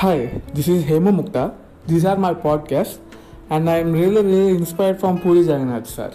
Hi, this is Hema Mukta. These are my podcasts, and I am really, really inspired from Puri Jagannath sir.